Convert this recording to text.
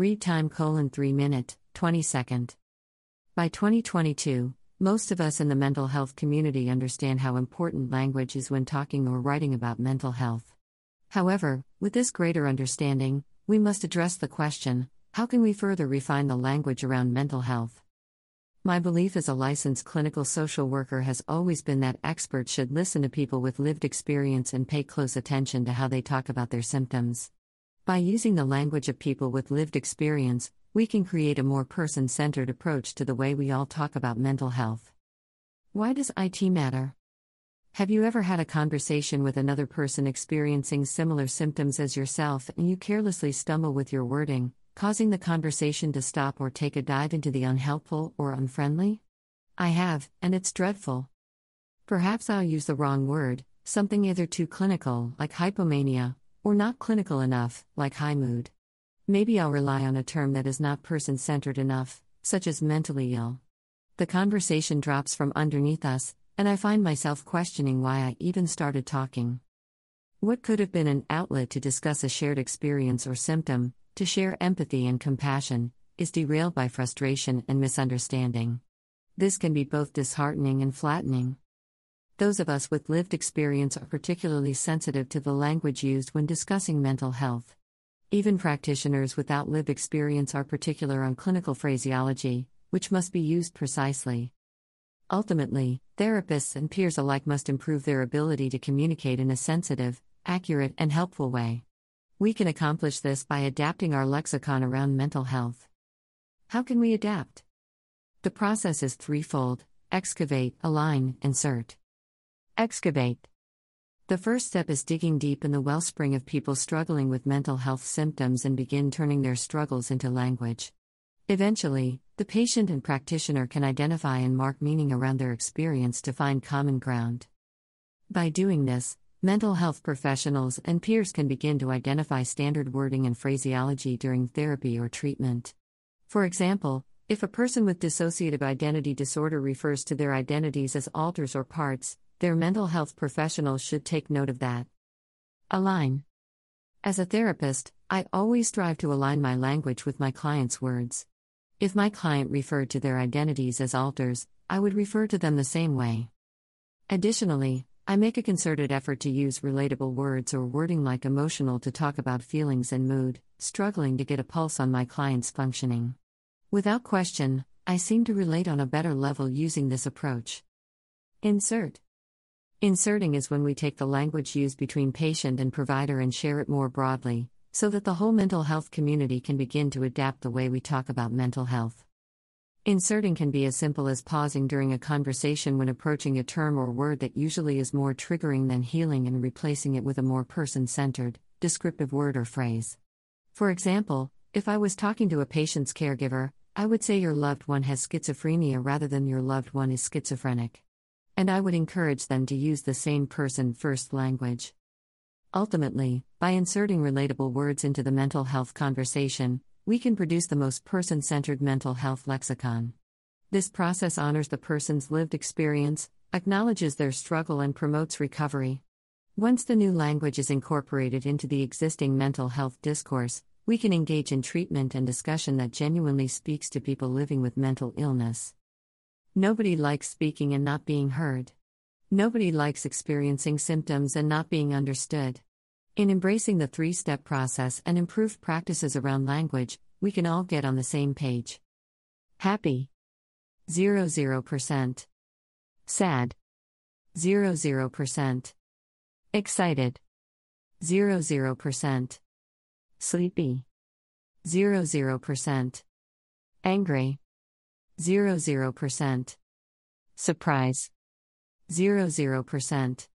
Read time colon 3 minute, 20 second. By 2022, most of us in the mental health community understand how important language is when talking or writing about mental health. However, with this greater understanding, we must address the question how can we further refine the language around mental health? My belief as a licensed clinical social worker has always been that experts should listen to people with lived experience and pay close attention to how they talk about their symptoms. By using the language of people with lived experience, we can create a more person centered approach to the way we all talk about mental health. Why does IT matter? Have you ever had a conversation with another person experiencing similar symptoms as yourself and you carelessly stumble with your wording, causing the conversation to stop or take a dive into the unhelpful or unfriendly? I have, and it's dreadful. Perhaps I'll use the wrong word, something either too clinical, like hypomania, or not clinical enough, like high mood. Maybe I'll rely on a term that is not person centered enough, such as mentally ill. The conversation drops from underneath us, and I find myself questioning why I even started talking. What could have been an outlet to discuss a shared experience or symptom, to share empathy and compassion, is derailed by frustration and misunderstanding. This can be both disheartening and flattening. Those of us with lived experience are particularly sensitive to the language used when discussing mental health. Even practitioners without lived experience are particular on clinical phraseology, which must be used precisely. Ultimately, therapists and peers alike must improve their ability to communicate in a sensitive, accurate, and helpful way. We can accomplish this by adapting our lexicon around mental health. How can we adapt? The process is threefold excavate, align, insert. Excavate. The first step is digging deep in the wellspring of people struggling with mental health symptoms and begin turning their struggles into language. Eventually, the patient and practitioner can identify and mark meaning around their experience to find common ground. By doing this, mental health professionals and peers can begin to identify standard wording and phraseology during therapy or treatment. For example, if a person with dissociative identity disorder refers to their identities as alters or parts, their mental health professionals should take note of that. Align. As a therapist, I always strive to align my language with my client's words. If my client referred to their identities as alters, I would refer to them the same way. Additionally, I make a concerted effort to use relatable words or wording like emotional to talk about feelings and mood, struggling to get a pulse on my client's functioning. Without question, I seem to relate on a better level using this approach. Insert. Inserting is when we take the language used between patient and provider and share it more broadly, so that the whole mental health community can begin to adapt the way we talk about mental health. Inserting can be as simple as pausing during a conversation when approaching a term or word that usually is more triggering than healing and replacing it with a more person centered, descriptive word or phrase. For example, if I was talking to a patient's caregiver, I would say your loved one has schizophrenia rather than your loved one is schizophrenic and I would encourage them to use the same person first language. Ultimately, by inserting relatable words into the mental health conversation, we can produce the most person centered mental health lexicon. This process honors the person's lived experience, acknowledges their struggle, and promotes recovery. Once the new language is incorporated into the existing mental health discourse, we can engage in treatment and discussion that genuinely speaks to people living with mental illness. Nobody likes speaking and not being heard. Nobody likes experiencing symptoms and not being understood. In embracing the three step process and improved practices around language, we can all get on the same page. Happy 00%. Sad 00%. Excited 00%. Sleepy 00%. Angry 00%. Surprise. 00%.